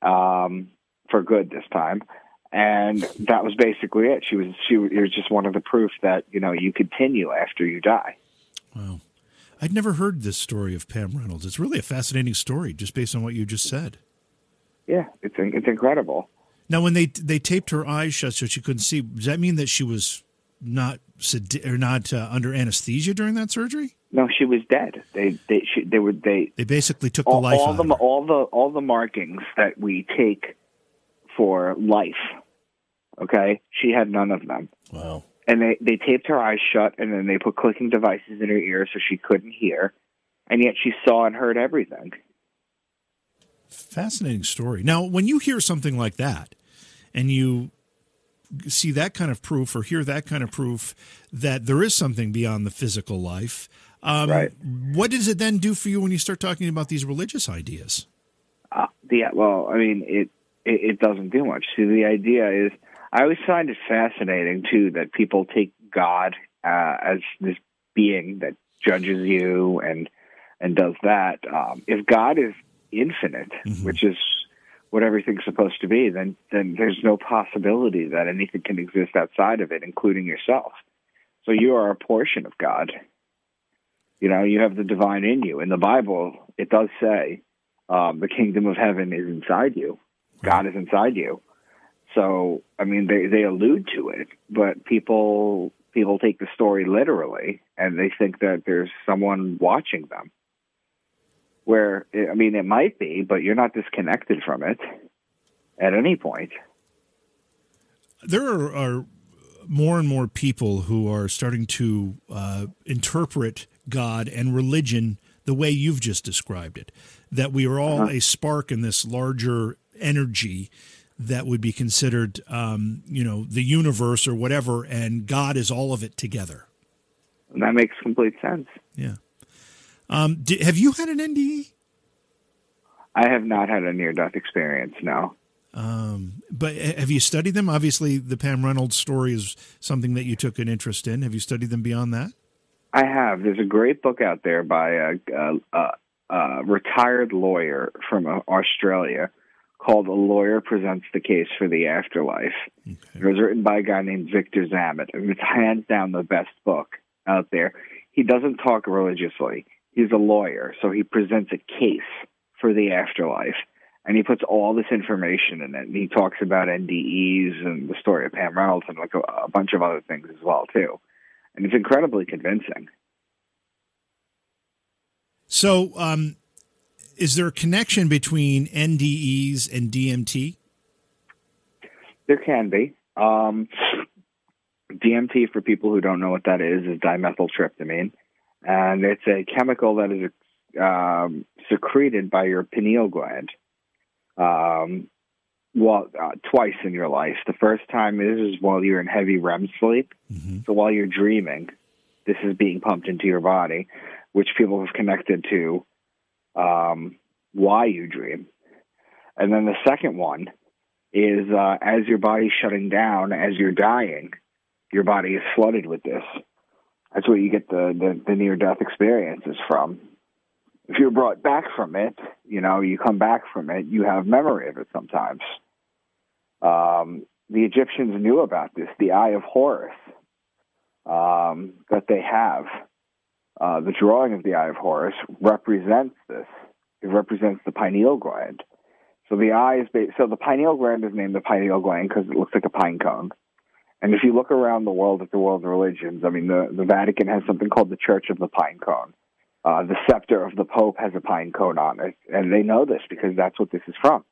um, for good this time, and that was basically it. She was she it was just one of the proof that you know you continue after you die. Wow. I'd never heard this story of Pam Reynolds. It's really a fascinating story, just based on what you just said. Yeah, it's it's incredible. Now, when they they taped her eyes shut so she couldn't see, does that mean that she was not sed- or not uh, under anesthesia during that surgery? No, she was dead. They they she, they were they they basically took all, the life all the all the all the markings that we take for life. Okay, she had none of them. Wow. And they they taped her eyes shut, and then they put clicking devices in her ears so she couldn't hear, and yet she saw and heard everything. Fascinating story. Now, when you hear something like that, and you see that kind of proof or hear that kind of proof that there is something beyond the physical life. Um, right. What does it then do for you when you start talking about these religious ideas? Uh, yeah, well, I mean, it, it, it doesn't do much. See, the idea is, I always find it fascinating too that people take God uh, as this being that judges you and and does that. Um, if God is infinite, mm-hmm. which is what everything's supposed to be, then then there's no possibility that anything can exist outside of it, including yourself. So you are a portion of God. You know, you have the divine in you. In the Bible, it does say um, the kingdom of heaven is inside you. God is inside you. So, I mean, they they allude to it, but people people take the story literally, and they think that there's someone watching them where I mean it might be, but you're not disconnected from it at any point. There are, are more and more people who are starting to uh, interpret God and religion the way you've just described it. That we are all Uh-huh. a spark in this larger energy that would be considered, um, you know, the universe or whatever, and God is all of it together. And that makes complete sense. Yeah. Um, di- have you had an? NDE? I have not had a near death experience, no. Um, but have you studied them? Obviously, the Pam Reynolds story is something that you took an interest in. Have you studied them beyond that? I have. There's a great book out there by a, a, a, a retired lawyer from uh, Australia called A Lawyer Presents the Case for the Afterlife. It was written by a guy named Victor Zammit, and it's hands down the best book out there. He doesn't talk religiously. He's a lawyer, so he presents a case for the afterlife. And he puts all this information in it. And he talks about NDEs and the story of Pam Reynolds and like a, a bunch of other things as well too. And it's incredibly convincing. So, um, is there a connection between NDEs and DMT? There can be. Um, DMT, for people who don't know what that is, is dimethyltryptamine, and it's a chemical that is um, secreted by your pineal gland. Um, well, uh, twice in your life. The first time is, while you're in heavy REM sleep. So while you're dreaming, this is being pumped into your body, which people have connected to um, why you dream. And then the second one is uh, as your body's shutting down, as you're dying, your body is flooded with this. That's where you get the, the, the near death experiences from. If you're brought back from it, you know, you come back from it, you have memory of it sometimes. Um, the Egyptians knew about this, the Eye of Horus um, that they have. Uh, the drawing of the Eye of Horus represents this. It represents the pineal gland. So the eye is ba- so the pineal gland is named the pineal gland because it looks like a pine cone. And if you look around the world at the world religions, I mean, the, the Vatican has something called the Church of the Pine Cone. Uh, the scepter of the Pope has a pine cone on it, and they know this because that's what this is from.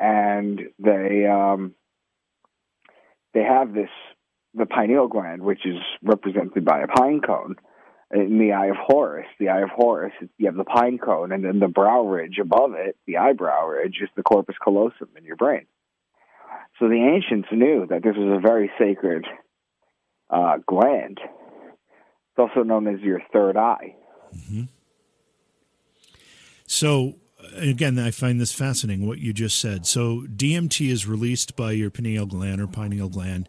And they um, they have this the pineal gland, which is represented by a pine cone, in the Eye of Horus. The Eye of Horus, you have the pine cone, and then the brow ridge above it, the eyebrow ridge, is the corpus callosum in your brain. So the ancients knew that this was a very sacred uh, gland. It's also known as your third eye. So, again, I find this fascinating what you just said. So, DMT is released by your pineal gland or pineal gland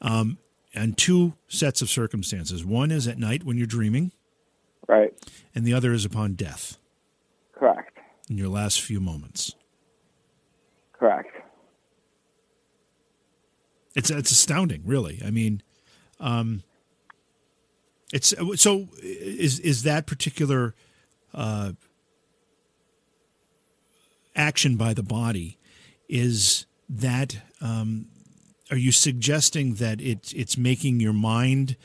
um, and two sets of circumstances. One is at night when you're dreaming, Right. and the other is upon death Correct. in your last few moments. Correct. It's it's astounding, really. I mean, um, it's so is is that particular uh, action by the body is that um, are you suggesting that it it's making your mind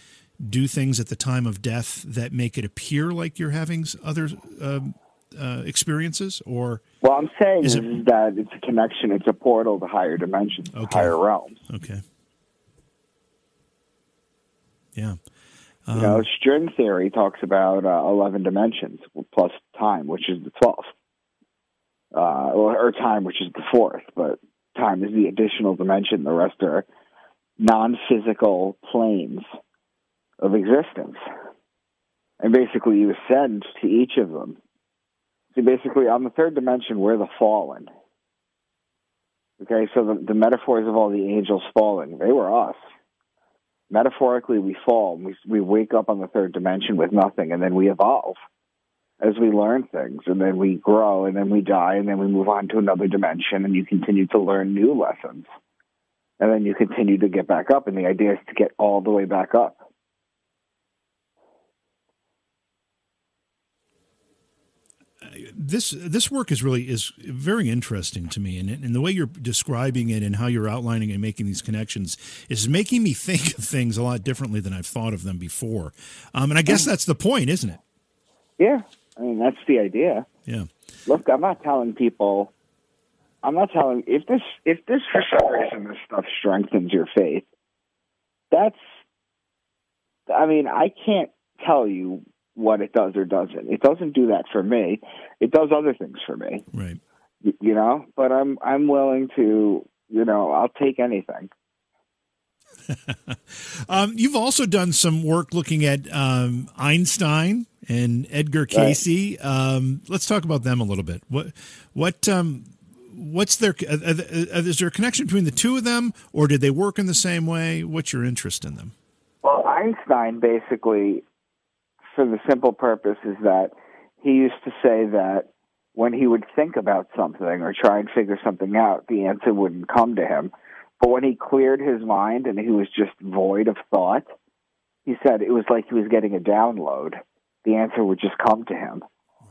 do things at the time of death that make it appear like you're having other um, uh, experiences or well, I'm saying Is that it's a connection, it's a portal to higher dimensions, Okay. higher realms. okay yeah You know, string theory talks about uh, 11 dimensions plus time, which is the 12th. Uh, or, or time, which is the fourth, but time is the additional dimension. The rest are non physical planes of existence. And basically, you ascend to each of them. Basically, on the third dimension, we're the fallen. Okay, so the, the metaphors of all the angels falling, they were us. Metaphorically we fall we we wake up on the third dimension with nothing and then we evolve as we learn things and then we grow and then we die and then we move on to another dimension and you continue to learn new lessons. And then you continue to get back up and the idea is to get all the way back up this this work is really is very interesting to me, and and the way you're describing it and how you're outlining and making these connections is making me think of things a lot differently than I've thought of them before. Um, and I guess that's the point, isn't it? yeah i mean that's the idea Yeah. look i'm not telling people i'm not telling if this if this for some reason this stuff strengthens your faith that's i mean i can't tell you what it does or doesn't. It doesn't do that for me. It does other things for me. Right. You know, but I'm I'm willing to, you know, I'll take anything. um, you've also done some work looking at um, Einstein and Edgar Cayce. Right. Um, let's talk about them a little bit. What what um, what's their uh, uh, uh, is there a connection between the two of them, or did they work in the same way? What's your interest in them? Well, Einstein basically, for the simple purpose, is that he used to say that when he would think about something or try and figure something out, the answer wouldn't come to him. But when he cleared his mind and he was just void of thought, he said it was like he was getting a download. The answer would just come to him.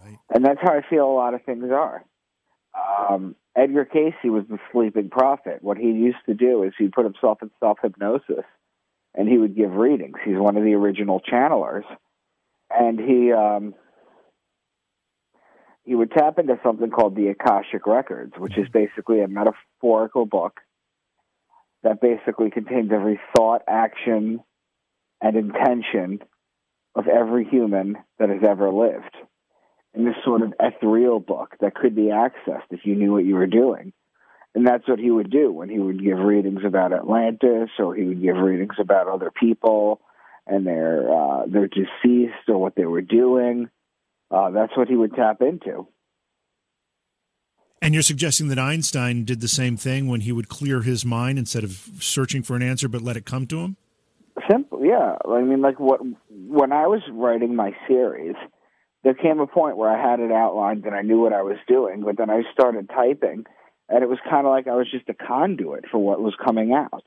Right. And that's how I feel a lot of things are. Um, Edgar Cayce was the sleeping prophet. What he used to do is he'd put himself in self hypnosis and he would give readings. He's one of the original channelers. And he um, he would tap into something called the Akashic Records, which is basically a metaphorical book that basically contains every thought, action, and intention of every human that has ever lived. In this sort of ethereal book that could be accessed if you knew what you were doing. And that's what he would do when he would give readings about Atlantis or he would give readings about other people and their uh, their deceased or what they were doing. Uh, that's what he would tap into. And you're suggesting that Einstein did the same thing when he would clear his mind instead of searching for an answer, but let it come to him. Simple, yeah. I mean, like what when I was writing my series, there came a point where I had it outlined and I knew what I was doing, but then I started typing, and it was kind of like I was just a conduit for what was coming out.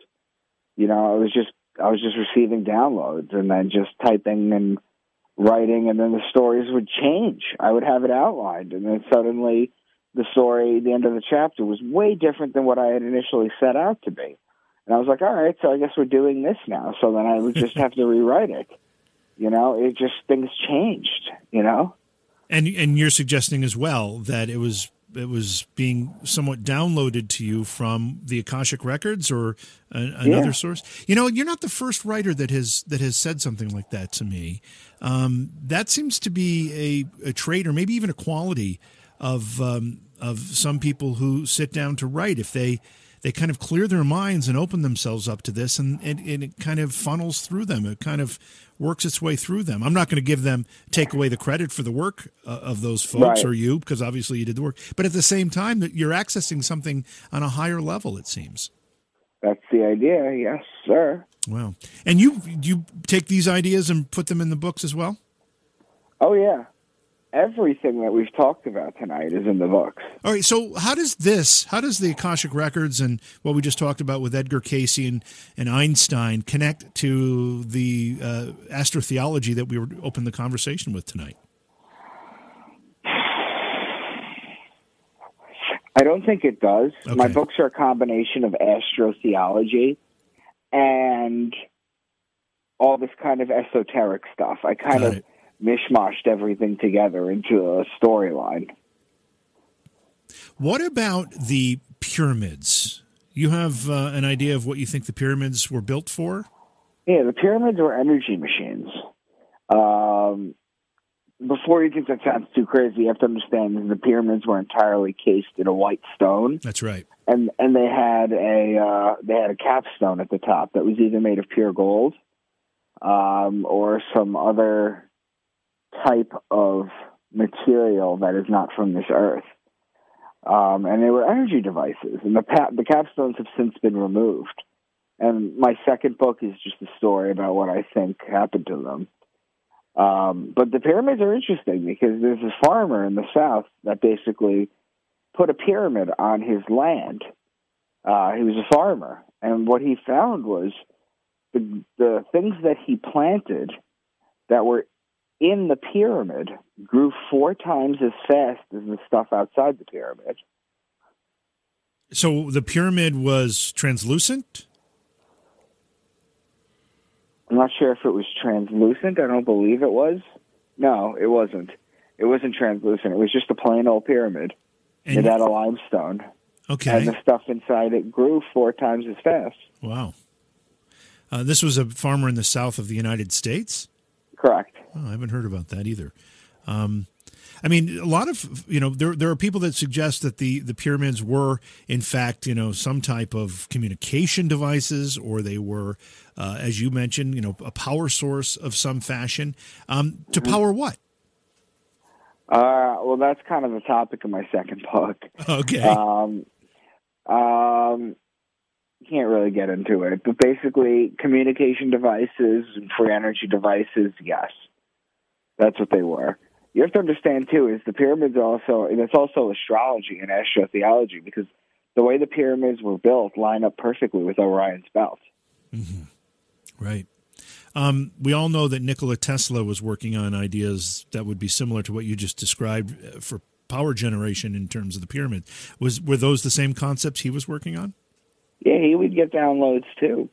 You know, I was just I was just receiving downloads and then just typing and writing, and then the stories would change. I would have it outlined, and then suddenly the story, the end of the chapter, was way different than what I had initially set out to be. And I was like, all right, so I guess we're doing this now. So then I would just have to rewrite it. You know, it just things changed. You know, and and you're suggesting as well that it was it was being somewhat downloaded to you from the Akashic records or a, another yeah. source. You know, you're not the first writer that has that has said something like that to me. Um, that seems to be a, a trait or maybe even a quality of um, of some people who sit down to write if they they kind of clear their minds and open themselves up to this and, and, and it kind of funnels through them. It kind of works its way through them. I'm not going to give them take away the credit for the work uh, of those folks right. or you because obviously you did the work. But at the same time that you're accessing something on a higher level it seems. That's the idea. Yes sir. Wow and you you take these ideas and put them in the books as well? Oh yeah everything that we've talked about tonight is in the books. All right. So how does this, how does the Akashic Records and what we just talked about with Edgar Cayce and, and Einstein connect to the uh, astrotheology that we were open the conversation with tonight? I don't think it does. Okay. My books are a combination of astrotheology and all this kind of esoteric stuff. I kind Got of it mishmashed everything together into a storyline. What about the pyramids? You have uh, an idea of what you think the pyramids were built for? Yeah, the pyramids were energy machines. Um, before you think that sounds too crazy, you have to understand that the pyramids were entirely cased in a white stone. That's right. And and they had a uh, they had a capstone at the top that was either made of pure gold um, or some other type of material that is not from this earth. Um, and they were energy devices, and the pa- the capstones have since been removed. And my second book is just a story about what I think happened to them. Um, but the pyramids are interesting because there's a farmer in the south that basically put a pyramid on his land. Uh, he was a farmer, and what he found was the the things that he planted that were in the pyramid grew four times as fast as the stuff outside the pyramid. So the pyramid was translucent? I'm not sure if it was translucent. I don't believe it was. No, it wasn't. It wasn't translucent. It was just a plain old pyramid and made out of limestone. Okay. And the stuff inside it grew four times as fast. Wow. Uh, this was a farmer in the south of the United States? Correct. Oh, I haven't heard about that either. Um, I mean, a lot of you know there there are people that suggest that the the pyramids were in fact you know some type of communication devices, or they were, uh, as you mentioned, you know, a power source of some fashion. Um, to Mm-hmm. power what? Uh, well, that's kind of the topic of my second book. Okay. Um, um, can't really get into it, but basically, communication devices and free energy devices, yes, that's what they were. You have to understand too is the pyramids are also and it's also astrology and astrotheology because the way the pyramids were built line up perfectly with Orion's belt. Right. Um, we all know that Nikola Tesla was working on ideas that would be similar to what you just described uh, for power generation in terms of the pyramid. Was were those the same concepts he was working on? Yeah, he would get downloads too.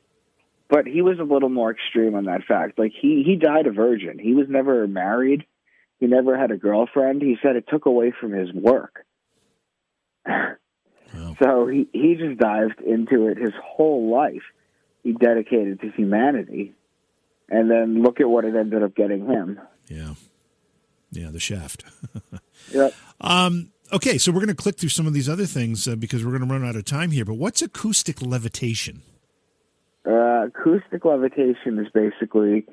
But he was a little more extreme on that fact. Like he he died a virgin. He was never married. He never had a girlfriend. He said it took away from his work. So he he just dived into it his whole life. He dedicated to humanity. And then look at what it ended up getting him. Yeah. Yeah, the shaft. Yep. um, okay, so we're going to click through some of these other things uh, because we're going to run out of time here. But what's acoustic levitation? Acoustic levitation is basically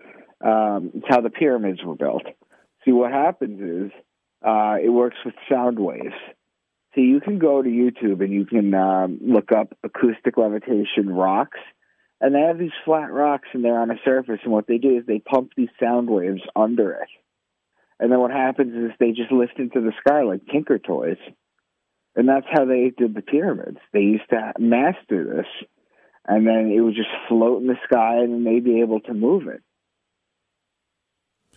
um, it's how the pyramids were built. See, what happens is uh, it works with sound waves. So you can go to YouTube and you can um, look up acoustic levitation rocks, and they have these flat rocks and they're on a surface. And what they do is they pump these sound waves under it, and then what happens is they just lift into the sky like Tinker Toys. And that's how they did the pyramids. They used to master this and then it would just float in the sky and then they'd be able to move it.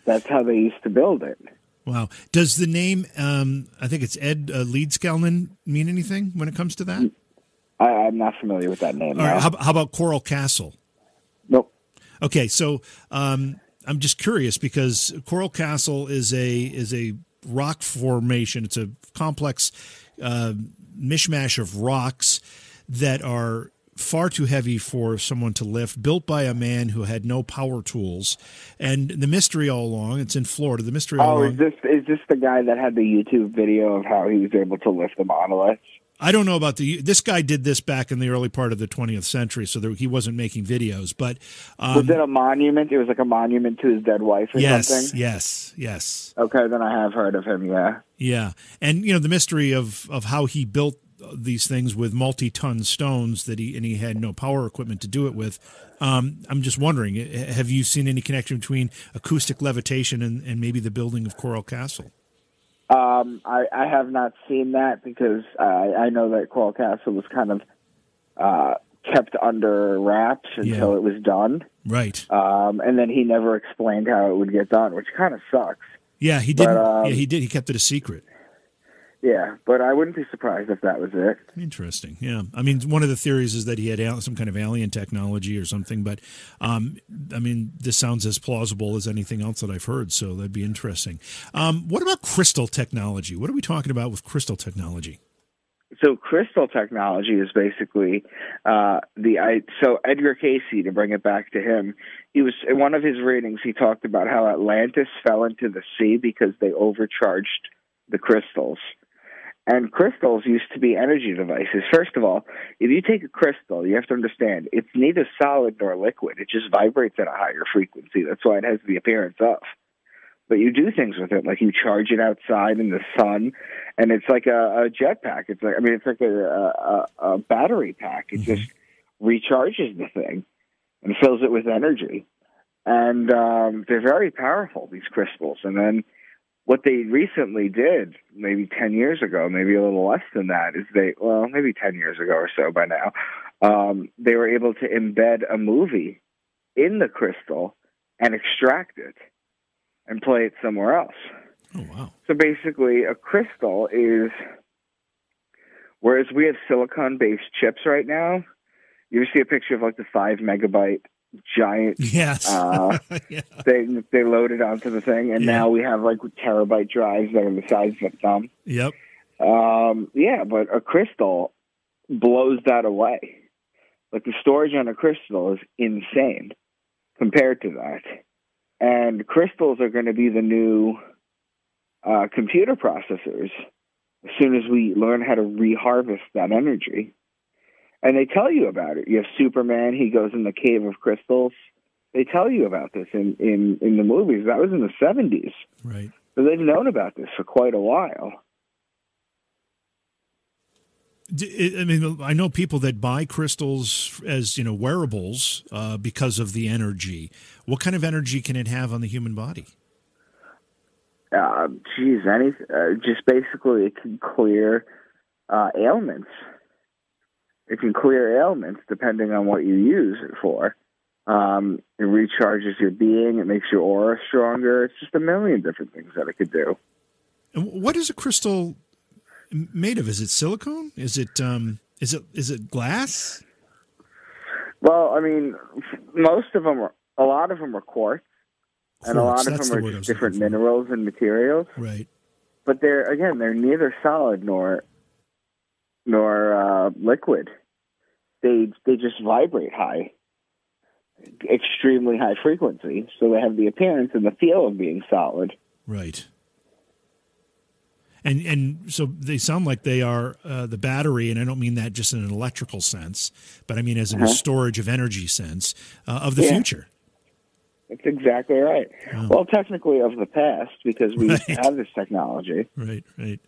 That's how they used to build it. Wow. Does the name, um, I think it's Ed uh, Leedskalnin, mean anything when it comes to that? I, I'm not familiar with that name. All right, how, how about Coral Castle? nope. Okay, so um, I'm just curious because Coral Castle is a is a rock formation. It's a complex uh, mishmash of rocks that are far too heavy for someone to lift, built by a man who had no power tools. And the mystery all along, it's in Florida. The mystery all Oh, along. is this is this the guy that had the YouTube video of how he was able to lift the monolith? I don't know about the. This guy did this back in the early part of the 20th century, so there, he wasn't making videos. But um, was it a monument? It was like a monument to his dead wife or yes, something. yes, yes. Okay, then I have heard of him. Yeah. Yeah, and you know the mystery of of how he built these things with multi-ton stones that he and he had no power equipment to do it with. Um, I'm just wondering, eh, have you seen any connection between acoustic levitation and, and maybe the building of Coral Castle? Um, I, I have not seen that because I, I know that Coral Castle was kind of uh, kept under wraps until Yeah. it was done. Right. Um, and then he never explained how it would get done, which kind of sucks. Yeah, he did. But, um, yeah, he did. He kept it a secret. Yeah, but I wouldn't be surprised if that was it. Interesting. Yeah. I mean, one of the theories is that he had some kind of alien technology or something, but um, I mean, this sounds as plausible as anything else that I've heard, so that'd be interesting. Um, what about crystal technology? What are we talking about with crystal technology? So crystal technology is basically uh, the I. So Edgar Cayce, to bring it back to him, he was in one of his readings. He talked about how Atlantis fell into the sea because they overcharged the crystals. And crystals used to be energy devices. First of all, if you take a crystal, you have to understand it's neither solid nor liquid. It just vibrates at a higher frequency. That's why it has the appearance of. But you do things with it, like you charge it outside in the sun, and it's like a, a jetpack. It's like I mean, it's like a, a, a battery pack. It just recharges the thing and fills it with energy. And um, they're very powerful, these crystals. And then what they recently did, maybe 10 years ago, maybe a little less than that, is they, well, maybe 10 years ago or so by now, um, they were able to embed a movie in the crystal and extract it and play it somewhere else. Oh, wow. So basically, a crystal is, whereas we have silicon based chips right now, you ever see a picture of like the five megabyte giant Yes. uh, yeah. thing they loaded onto the thing, and Yeah. now we have like terabyte drives that are the size of a thumb. Yep. Um, yeah, but a crystal blows that away. Like the storage on a crystal is insane compared to that. and crystals are going to be the new uh, computer processors as soon as we learn how to reharvest that energy. And they tell you about it. You have Superman, he goes in the cave of crystals. They tell you about this in, in, in the movies. That was in the 70s. Right. So they've known about this for quite a while. I mean, I know people that buy crystals as you know wearables uh, because of the energy. What kind of energy can it have on the human body? Uh, geez, any uh, just basically it can clear uh, ailments. It can clear ailments depending on what you use it for. Um, it recharges your being. It makes your aura stronger. It's just a million different things that it could do. What is a crystal made of? Is it silicone? Is it um, is it is it glass? Well, I mean, most of them are. A lot of them are quartz, quartz and a lot of them are just different minerals and materials. Right. But they're again, they're neither solid nor nor uh, liquid. They they just vibrate high, extremely high frequency, so they have the appearance and the feel of being solid. Right and and so they sound like they are uh, the battery, and I don't mean that just in an electrical sense, but I mean as in uh-huh. a storage of energy sense uh, of the yeah. future. That's exactly right. Oh. Well, technically of the past because we right. have this technology. Right, right.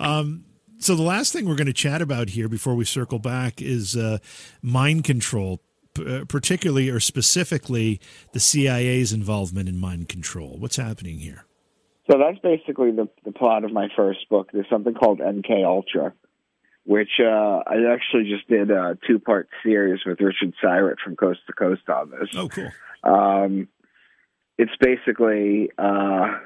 Um, so the last thing we're going to chat about here before we circle back is uh, mind control, p- uh, particularly or specifically the CIA's involvement in mind control. What's happening here? So that's basically the the plot of my first book. There's something called MK Ultra, which uh, I actually just did a two part series with Richard Syrett from Coast to Coast on this. Oh, cool. Um, it's basically uh,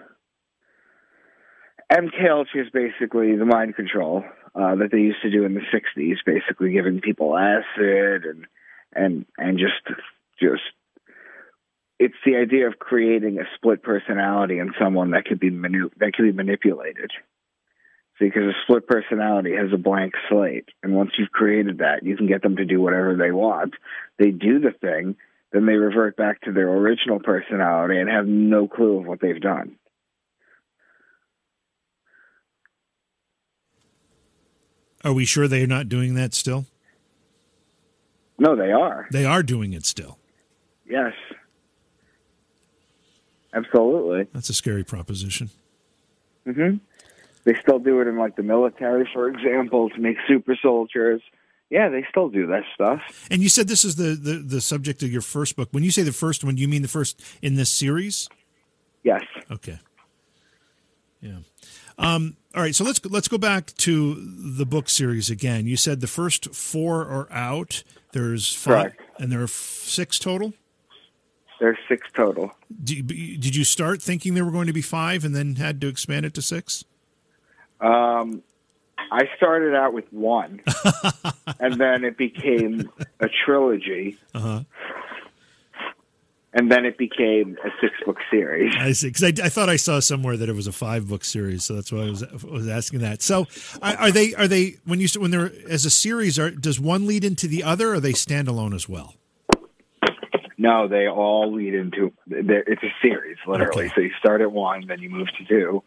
MK Ultra is basically the mind control uh, that they used to do in the '60s, basically giving people acid and and and just just it's the idea of creating a split personality in someone that could be manu- that could be manipulated. Because a split personality has a blank slate, and once you've created that, you can get them to do whatever they want. They do the thing, then they revert back to their original personality and have no clue of what they've done. Are we sure they're not doing that still? No, they are. They are doing it still. Yes. Absolutely. That's a scary proposition. hmm They still do it in like the military, for example, to make super soldiers. Yeah, they still do that stuff. And you said this is the, the, the subject of your first book. When you say the first one, do you mean the first in this series? Yes. Okay. Yeah. Um, all right, so let's let's go back to the book series again. You said the first four are out. There's five, Correct. and there are six total. There's six total. Did you start thinking there were going to be five and then had to expand it to six? Um, I started out with one, and then it became a trilogy. Uh-huh. And then it became a six book series. I see. Because I, I, thought I saw somewhere that it was a five book series, so that's why I was was asking that. So, are they are they when you when they're as a series? Are does one lead into the other? or Are they standalone as well? No, they all lead into. It's a series, literally. Okay. So you start at one, then you move to two.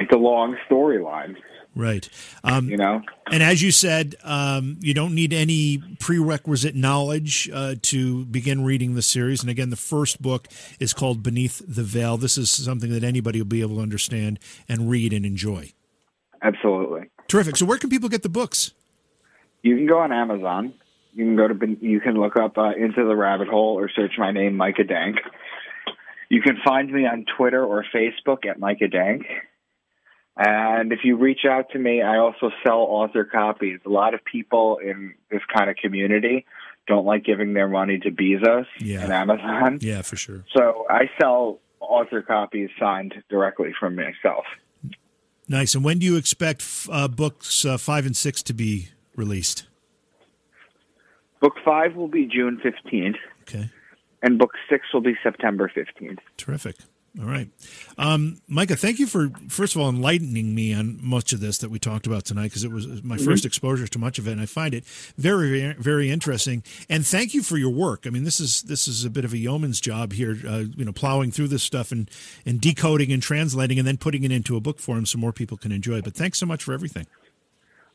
It's a long storyline. Right. Um, you know? And as you said, um, you don't need any prerequisite knowledge uh, to begin reading the series. And again, the first book is called Beneath the Veil. This is something that anybody will be able to understand and read and enjoy. Absolutely. Terrific. So, where can people get the books? You can go on Amazon. You can go to you can look up uh, into the rabbit hole or search my name, Micah Dank. You can find me on Twitter or Facebook at Micah Dank. And if you reach out to me, I also sell author copies. A lot of people in this kind of community don't like giving their money to Bezos yeah. and Amazon. Yeah, for sure. So I sell author copies signed directly from myself. Nice. And when do you expect uh, books uh, five and six to be released? Book five will be June 15th. Okay. And book six will be September 15th. Terrific. All right. Um, Micah, thank you for, first of all, enlightening me on much of this that we talked about tonight because it was my mm-hmm. first exposure to much of it. And I find it very, very interesting. And thank you for your work. I mean, this is this is a bit of a yeoman's job here, uh, you know, plowing through this stuff and, and decoding and translating and then putting it into a book form so more people can enjoy it. But thanks so much for everything.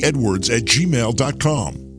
Edwards at gmail.com.